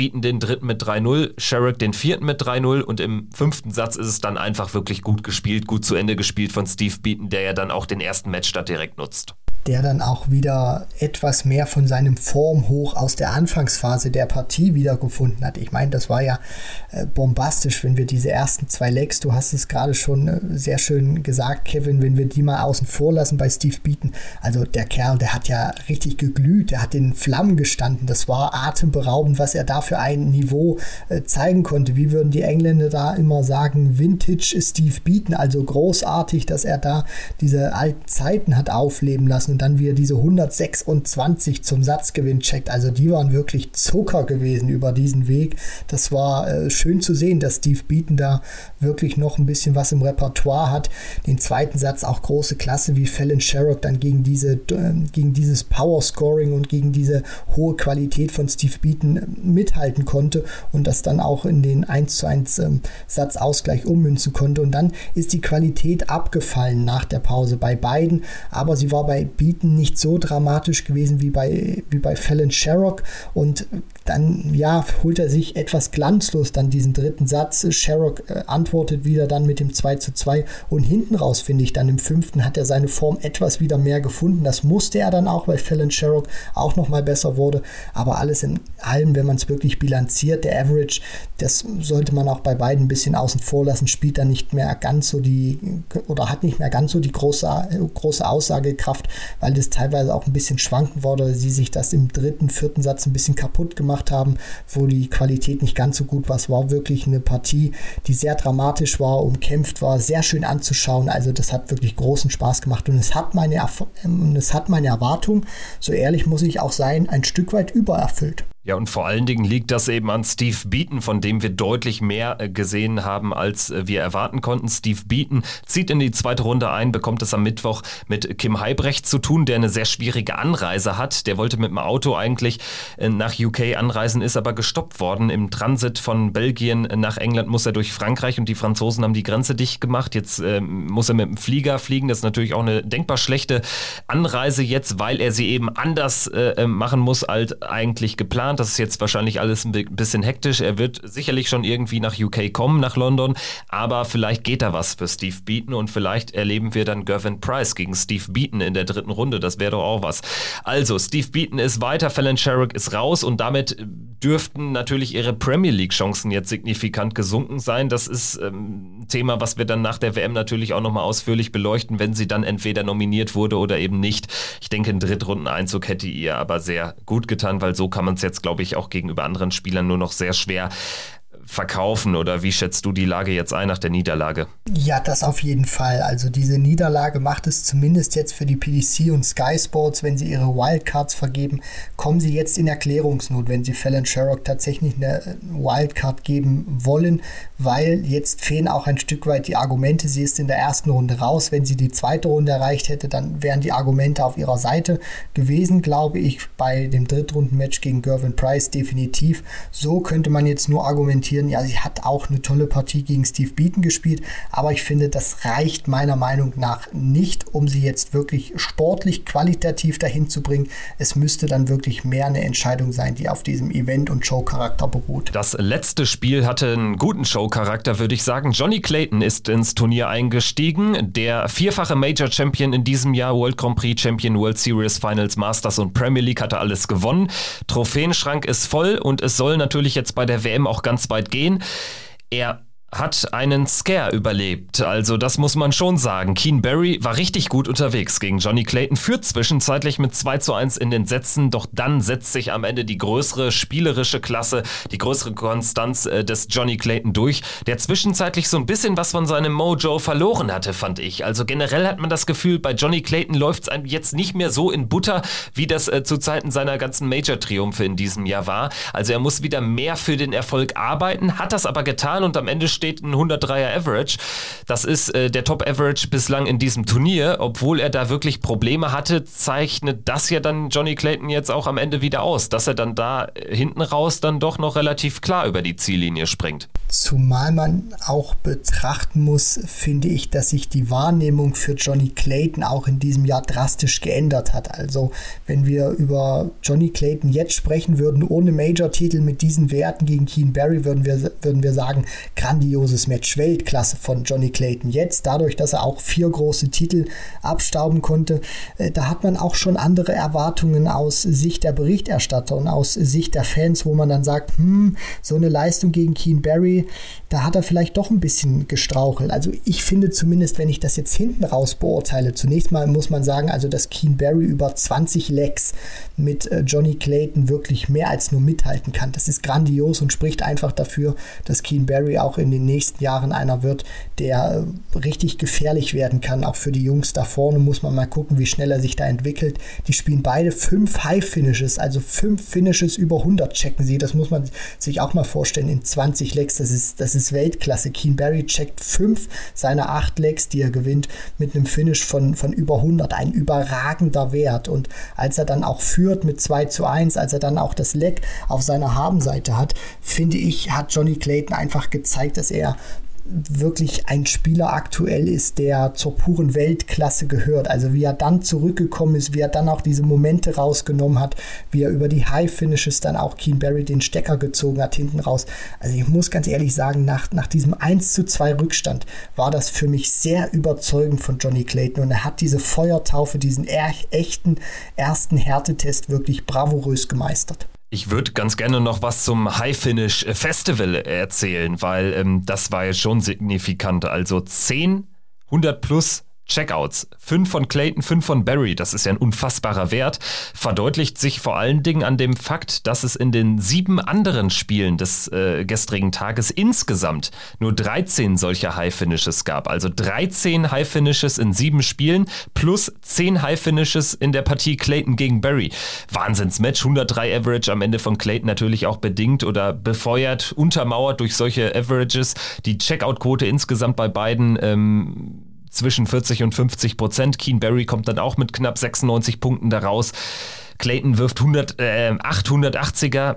bieten den dritten mit 3-0, Sherrick den vierten mit 3-0 und im fünften Satz ist es dann einfach wirklich gut gespielt, gut zu Ende gespielt von Steve Beaton, der ja dann auch den ersten Matchstart direkt nutzt der dann auch wieder etwas mehr von seinem Formhoch aus der Anfangsphase der Partie wiedergefunden hat. Ich meine, das war ja äh, bombastisch, wenn wir diese ersten zwei Legs, du hast es gerade schon äh, sehr schön gesagt, Kevin, wenn wir die mal außen vor lassen bei Steve Beaton. Also der Kerl, der hat ja richtig geglüht, der hat in Flammen gestanden. Das war atemberaubend, was er da für ein Niveau äh, zeigen konnte. Wie würden die Engländer da immer sagen, Vintage Steve Beaton, also großartig, dass er da diese alten Zeiten hat aufleben lassen und dann wieder diese 126 zum Satzgewinn checkt. Also die waren wirklich Zucker gewesen über diesen Weg. Das war äh, schön zu sehen, dass Steve Beaton da wirklich noch ein bisschen was im Repertoire hat. Den zweiten Satz auch große Klasse, wie Fallon Sherrock dann gegen, diese, äh, gegen dieses Power Scoring und gegen diese hohe Qualität von Steve Beaton äh, mithalten konnte und das dann auch in den 1 zu 1 ähm, Satzausgleich ummünzen konnte. Und dann ist die Qualität abgefallen nach der Pause bei beiden, aber sie war bei Beaton nicht so dramatisch gewesen wie bei, wie bei Fallon Sherrock und dann ja, holt er sich etwas glanzlos dann diesen dritten Satz. Sherrock äh, antwortet wieder dann mit dem 2 zu 2 und hinten raus finde ich dann im fünften hat er seine Form etwas wieder mehr gefunden. Das musste er dann auch, weil Fallon Sherrock auch noch mal besser wurde. Aber alles in allem, wenn man es wirklich bilanziert, der Average, das sollte man auch bei beiden ein bisschen außen vor lassen, spielt dann nicht mehr ganz so die oder hat nicht mehr ganz so die große, große Aussagekraft, weil das teilweise auch ein bisschen schwanken wurde, sie sich das im dritten, vierten Satz ein bisschen kaputt gemacht haben, wo die Qualität nicht ganz so gut war. Es war wirklich eine Partie, die sehr dramatisch war, umkämpft war, sehr schön anzuschauen. Also das hat wirklich großen Spaß gemacht und es hat meine, ähm, es hat meine Erwartung, so ehrlich muss ich auch sein, ein Stück weit übererfüllt. Ja, und vor allen Dingen liegt das eben an Steve Beaton, von dem wir deutlich mehr äh, gesehen haben, als äh, wir erwarten konnten. Steve Beaton zieht in die zweite Runde ein, bekommt es am Mittwoch mit Kim Heibrecht zu tun, der eine sehr schwierige Anreise hat. Der wollte mit dem Auto eigentlich äh, nach UK anreisen, ist aber gestoppt worden. Im Transit von Belgien nach England muss er durch Frankreich und die Franzosen haben die Grenze dicht gemacht. Jetzt äh, muss er mit dem Flieger fliegen. Das ist natürlich auch eine denkbar schlechte Anreise jetzt, weil er sie eben anders äh, machen muss als eigentlich geplant geplant. Das ist jetzt wahrscheinlich alles ein bisschen hektisch. Er wird sicherlich schon irgendwie nach UK kommen, nach London. Aber vielleicht geht da was für Steve Beaton und vielleicht erleben wir dann Gervin Price gegen Steve Beaton in der dritten Runde. Das wäre doch auch was. Also, Steve Beaton ist weiter, Fallon Sherrock ist raus und damit dürften natürlich ihre Premier League-Chancen jetzt signifikant gesunken sein. Das ist ähm, ein Thema, was wir dann nach der WM natürlich auch nochmal ausführlich beleuchten, wenn sie dann entweder nominiert wurde oder eben nicht. Ich denke, ein Drittrundeneinzug hätte ihr aber sehr gut getan, weil so kann man es jetzt, glaube ich, auch gegenüber anderen Spielern nur noch sehr schwer verkaufen oder wie schätzt du die Lage jetzt ein nach der Niederlage? Ja, das auf jeden Fall. Also diese Niederlage macht es zumindest jetzt für die PDC und Sky Sports, wenn sie ihre Wildcards vergeben, kommen sie jetzt in Erklärungsnot, wenn sie Fallon Sherrock tatsächlich eine Wildcard geben wollen, weil jetzt fehlen auch ein Stück weit die Argumente. Sie ist in der ersten Runde raus. Wenn sie die zweite Runde erreicht hätte, dann wären die Argumente auf ihrer Seite gewesen, glaube ich, bei dem Drittrundenmatch gegen Gervin Price definitiv. So könnte man jetzt nur argumentieren, kritisieren. Ja, sie hat auch eine tolle Partie gegen Steve Beaton gespielt, aber ich finde, das reicht meiner Meinung nach nicht, um sie jetzt wirklich sportlich qualitativ dahin zu bringen. Es müsste dann wirklich mehr eine Entscheidung sein, die auf diesem Event- und Showcharakter beruht. Das letzte Spiel hatte einen guten Showcharakter, würde ich sagen. Johnny Clayton ist ins Turnier eingestiegen. Der vierfache Major Champion in diesem Jahr, World Grand Prix Champion, World Series Finals, Masters und Premier League hatte alles gewonnen. Trophäenschrank ist voll und es soll natürlich jetzt bei der WM auch ganz weit gehen. Er hat einen Scare überlebt. Also das muss man schon sagen. Keen Barry war richtig gut unterwegs gegen Johnny Clayton, führt zwischenzeitlich mit 2 zu 1 in den Sätzen, doch dann setzt sich am Ende die größere spielerische Klasse, die größere Konstanz äh, des Johnny Clayton durch, der zwischenzeitlich so ein bisschen was von seinem Mojo verloren hatte, fand ich. Also generell hat man das Gefühl, bei Johnny Clayton läuft es jetzt nicht mehr so in Butter, wie das äh, zu Zeiten seiner ganzen Major-Triumphe in diesem Jahr war. Also er muss wieder mehr für den Erfolg arbeiten, hat das aber getan und am Ende steht ein 103er Average. Das ist äh, der Top Average bislang in diesem Turnier. Obwohl er da wirklich Probleme hatte, zeichnet das ja dann Johnny Clayton jetzt auch am Ende wieder aus, dass er dann da hinten raus dann doch noch relativ klar über die Ziellinie springt. Zumal man auch betrachten muss, finde ich, dass sich die Wahrnehmung für Johnny Clayton auch in diesem Jahr drastisch geändert hat. Also wenn wir über Johnny Clayton jetzt sprechen würden, ohne Major-Titel mit diesen Werten gegen Keen Barry, würden wir, würden wir sagen, grandioses Match, Weltklasse von Johnny Clayton. Jetzt, dadurch, dass er auch vier große Titel abstauben konnte, äh, da hat man auch schon andere Erwartungen aus Sicht der Berichterstatter und aus Sicht der Fans, wo man dann sagt, hm, so eine Leistung gegen Keen Barry, da hat er vielleicht doch ein bisschen gestrauchelt. Also ich finde zumindest, wenn ich das jetzt hinten raus beurteile, zunächst mal muss man sagen, also dass Keen Barry über 20 Legs mit äh, Johnny Clayton wirklich mehr als nur mithalten kann. Das ist grandios und spricht einfach dafür, dass Keen Barry auch in den nächsten Jahren einer wird, der äh, richtig gefährlich werden kann. Auch für die Jungs da vorne muss man mal gucken, wie schnell er sich da entwickelt. Die spielen beide fünf High Finishes, also fünf Finishes über 100 checken sie. Das muss man sich auch mal vorstellen in 20 Legs. Das ist, das ist Weltklasse. Keen Barry checkt fünf seiner acht Legs, die er gewinnt, mit einem Finish von, von über 100. Ein überragender Wert. Und als er dann auch führt mit 2 zu 1, als er dann auch das Leg auf seiner Habenseite hat, finde ich, hat Johnny Clayton einfach gezeigt, dass er wirklich ein Spieler aktuell ist, der zur puren Weltklasse gehört. Also wie er dann zurückgekommen ist, wie er dann auch diese Momente rausgenommen hat, wie er über die High Finishes dann auch Keen Barry den Stecker gezogen hat hinten raus. Also ich muss ganz ehrlich sagen, nach, nach diesem 1 zu 2 Rückstand war das für mich sehr überzeugend von Johnny Clayton und er hat diese Feuertaufe, diesen echten ersten Härtetest wirklich bravourös gemeistert. Ich würde ganz gerne noch was zum High Finish Festival erzählen, weil ähm, das war ja schon signifikant. Also 10 100 plus Checkouts. Fünf von Clayton, fünf von Barry, das ist ja ein unfassbarer Wert, verdeutlicht sich vor allen Dingen an dem Fakt, dass es in den sieben anderen Spielen des äh, gestrigen Tages insgesamt nur 13 solcher High Finishes gab. Also 13 High Finishes in sieben Spielen plus 10 High Finishes in der Partie Clayton gegen Barry. Wahnsinnsmatch, 103 Average am Ende von Clayton natürlich auch bedingt oder befeuert, untermauert durch solche Averages. Die Checkout-Quote insgesamt bei beiden ähm, zwischen 40 und 50 Prozent. Keen Barry kommt dann auch mit knapp 96 Punkten daraus. Clayton wirft 100, äh, 880er.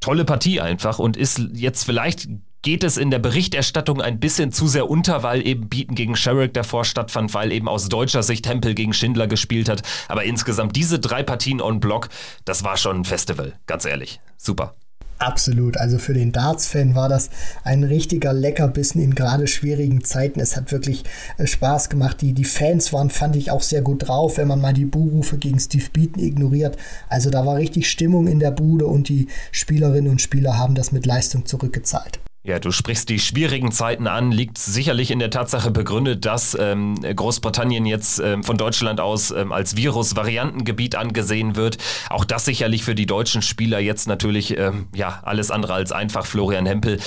Tolle Partie einfach und ist jetzt vielleicht geht es in der Berichterstattung ein bisschen zu sehr unter, weil eben Beaton gegen Sherrick davor stattfand, weil eben aus deutscher Sicht Tempel gegen Schindler gespielt hat. Aber insgesamt diese drei Partien on Block, das war schon ein Festival, ganz ehrlich. Super. Absolut. Also für den Darts-Fan war das ein richtiger Leckerbissen in gerade schwierigen Zeiten. Es hat wirklich äh, Spaß gemacht. Die, die Fans waren, fand ich, auch sehr gut drauf, wenn man mal die Buhrufe gegen Steve Beaton ignoriert. Also da war richtig Stimmung in der Bude und die Spielerinnen und Spieler haben das mit Leistung zurückgezahlt. Ja, du sprichst die schwierigen Zeiten an, liegt sicherlich in der Tatsache begründet, dass ähm, Großbritannien jetzt ähm, von Deutschland aus ähm, als Virus-Variantengebiet angesehen wird. Auch das sicherlich für die deutschen Spieler jetzt natürlich ähm, ja alles andere als einfach. Florian Hempel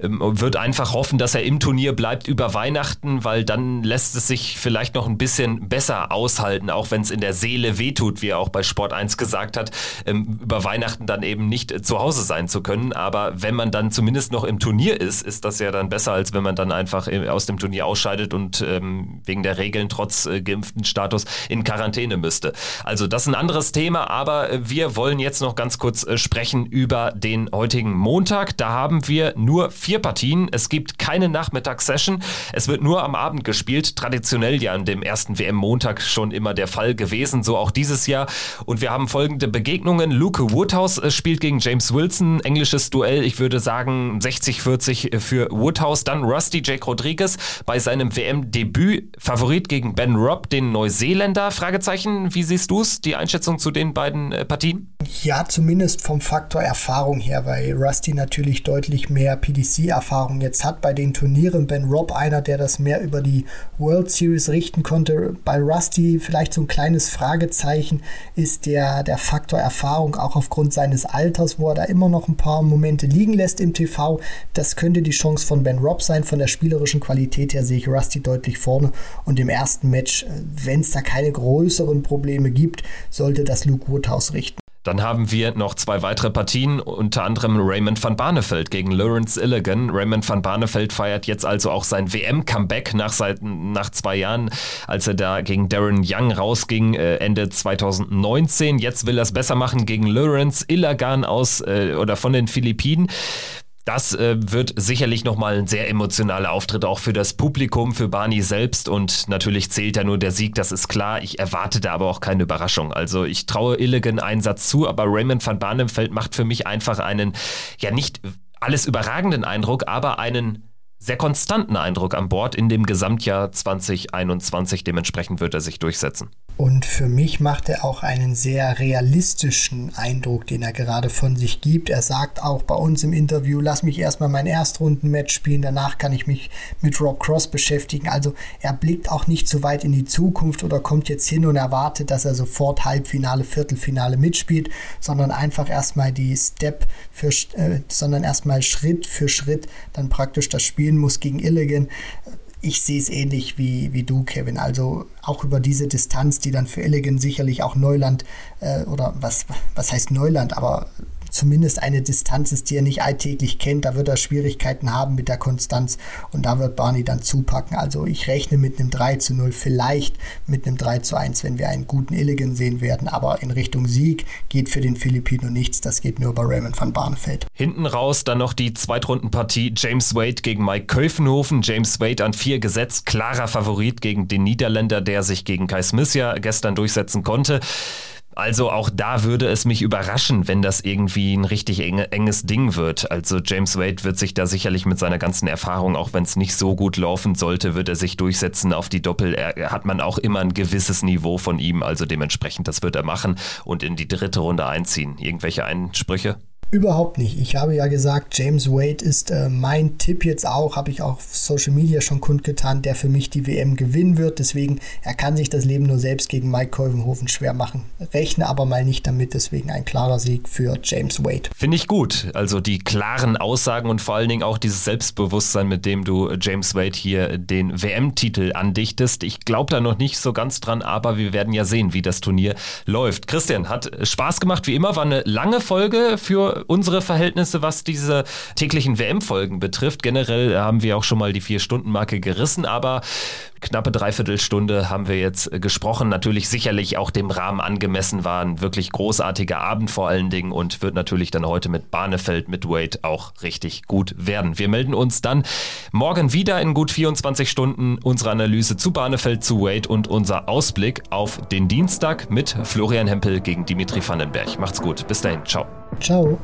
ähm, wird einfach hoffen, dass er im Turnier bleibt über Weihnachten, weil dann lässt es sich vielleicht noch ein bisschen besser aushalten, auch wenn es in der Seele wehtut, wie er auch bei Sport 1 gesagt hat, ähm, über Weihnachten dann eben nicht zu Hause sein zu können. Aber wenn man dann zumindest noch im Turnier Turnier ist, ist das ja dann besser, als wenn man dann einfach aus dem Turnier ausscheidet und ähm, wegen der Regeln trotz äh, geimpften Status in Quarantäne müsste. Also das ist ein anderes Thema, aber äh, wir wollen jetzt noch ganz kurz äh, sprechen über den heutigen Montag. Da haben wir nur vier Partien. Es gibt keine Nachmittagssession. Es wird nur am Abend gespielt. Traditionell ja an dem ersten WM-Montag schon immer der Fall gewesen, so auch dieses Jahr. Und wir haben folgende Begegnungen. Luke Woodhouse äh, spielt gegen James Wilson. Englisches Duell, ich würde sagen 60 für 45 für Woodhouse. Dann Rusty Jake Rodriguez bei seinem WM-Debüt. Favorit gegen Ben Robb, den Neuseeländer? Fragezeichen. Wie siehst du es, die Einschätzung zu den beiden äh, Partien? Ja, zumindest vom Faktor Erfahrung her, weil Rusty natürlich deutlich mehr PDC-Erfahrung jetzt hat bei den Turnieren. Ben Robb einer, der das mehr über die World Series richten konnte. Bei Rusty vielleicht so ein kleines Fragezeichen ist der, der Faktor Erfahrung, auch aufgrund seines Alters, wo er da immer noch ein paar Momente liegen lässt im TV. Das könnte die Chance von Ben Robb sein. Von der spielerischen Qualität her sehe ich Rusty deutlich vorne. Und im ersten Match, äh, wenn es da keine größeren Probleme gibt, sollte das Luke Woodhouse richten. Dann haben wir noch zwei weitere Partien, unter anderem Raymond van Barneveld gegen Lawrence Illigan. Raymond van Barneveld feiert jetzt also auch sein WM-Comeback nach, nach zwei Jahren, als er da gegen Darren Young rausging, äh, Ende 2019. Jetzt will er es besser machen gegen Lawrence Illigan aus äh, oder von den Philippinen. Das äh, wird sicherlich nochmal ein sehr emotionaler Auftritt auch für das Publikum, für Barney selbst und natürlich zählt ja nur der Sieg, das ist klar. Ich erwarte da aber auch keine Überraschung. Also ich traue Illigan einen Satz zu, aber Raymond van Barneveld macht für mich einfach einen, ja nicht alles überragenden Eindruck, aber einen sehr konstanten Eindruck an Bord in dem Gesamtjahr 2021. Dementsprechend wird er sich durchsetzen. Und für mich macht er auch einen sehr realistischen Eindruck, den er gerade von sich gibt. Er sagt auch bei uns im Interview, lass mich erstmal mein Erstrundenmatch spielen, danach kann ich mich mit Rob Cross beschäftigen. Also er blickt auch nicht so weit in die Zukunft oder kommt jetzt hin und erwartet, dass er sofort Halbfinale, Viertelfinale mitspielt, sondern einfach erstmal die Step für, äh, sondern erstmal Schritt für Schritt dann praktisch das spielen muss gegen Illigan ich sehe es ähnlich wie, wie du, Kevin. Also auch über diese Distanz, die dann für Illigan sicherlich auch Neuland äh, oder was, was heißt Neuland, aber zumindest eine Distanz ist, die er nicht alltäglich kennt. Da wird er Schwierigkeiten haben mit der Konstanz und da wird Barney dann zupacken. Also ich rechne mit einem 3 zu 0, vielleicht mit einem 3 zu 1, wenn wir einen guten Illigan sehen werden. Aber in Richtung Sieg geht für den Filipino nichts. Das geht nur über Raymond van Barneveld. Hinten raus dann noch die Zweitrundenpartie James Wade gegen Mike Köfenhofen. James Wade an vier gesetzt, klarer Favorit gegen den Niederländer, der sich gegen Kai Smith ja gestern durchsetzen konnte. Also auch da würde es mich überraschen, wenn das irgendwie ein richtig enge, enges Ding wird. Also James Wade wird sich da sicherlich mit seiner ganzen Erfahrung, auch wenn es nicht so gut laufen sollte, wird er sich durchsetzen auf die Doppel. Er, hat man auch immer ein gewisses Niveau von ihm, also dementsprechend, das wird er machen und in die dritte Runde einziehen. Irgendwelche Einsprüche? Überhaupt nicht. Ich habe ja gesagt, James Wade ist äh, mein Tipp jetzt auch, habe ich auch auf Social Media schon kundgetan, der für mich die WM gewinnen wird. Deswegen, er kann sich das Leben nur selbst gegen Mike Kolvenhofen schwer machen. Rechne aber mal nicht damit, deswegen ein klarer Sieg für James Wade. Finde ich gut. Also die klaren Aussagen und vor allen Dingen auch dieses Selbstbewusstsein, mit dem du James Wade hier den WM-Titel andichtest. Ich glaube da noch nicht so ganz dran, aber wir werden ja sehen, wie das Turnier läuft. Christian, hat Spaß gemacht wie immer, war eine lange Folge für unsere Verhältnisse, was diese täglichen WM-Folgen betrifft. Generell haben wir auch schon mal die Vier-Stunden-Marke gerissen, aber knappe Dreiviertelstunde haben wir jetzt gesprochen. Natürlich sicherlich auch dem Rahmen angemessen war ein wirklich großartiger Abend vor allen Dingen und wird natürlich dann heute mit Barnefeld, mit Wade auch richtig gut werden. Wir melden uns dann morgen wieder in gut 24 Stunden unsere Analyse zu Barnefeld, zu Wade und unser Ausblick auf den Dienstag mit Florian Hempel gegen Dimitri Vandenberg. Macht's gut. Bis dahin. Ciao. Ciao!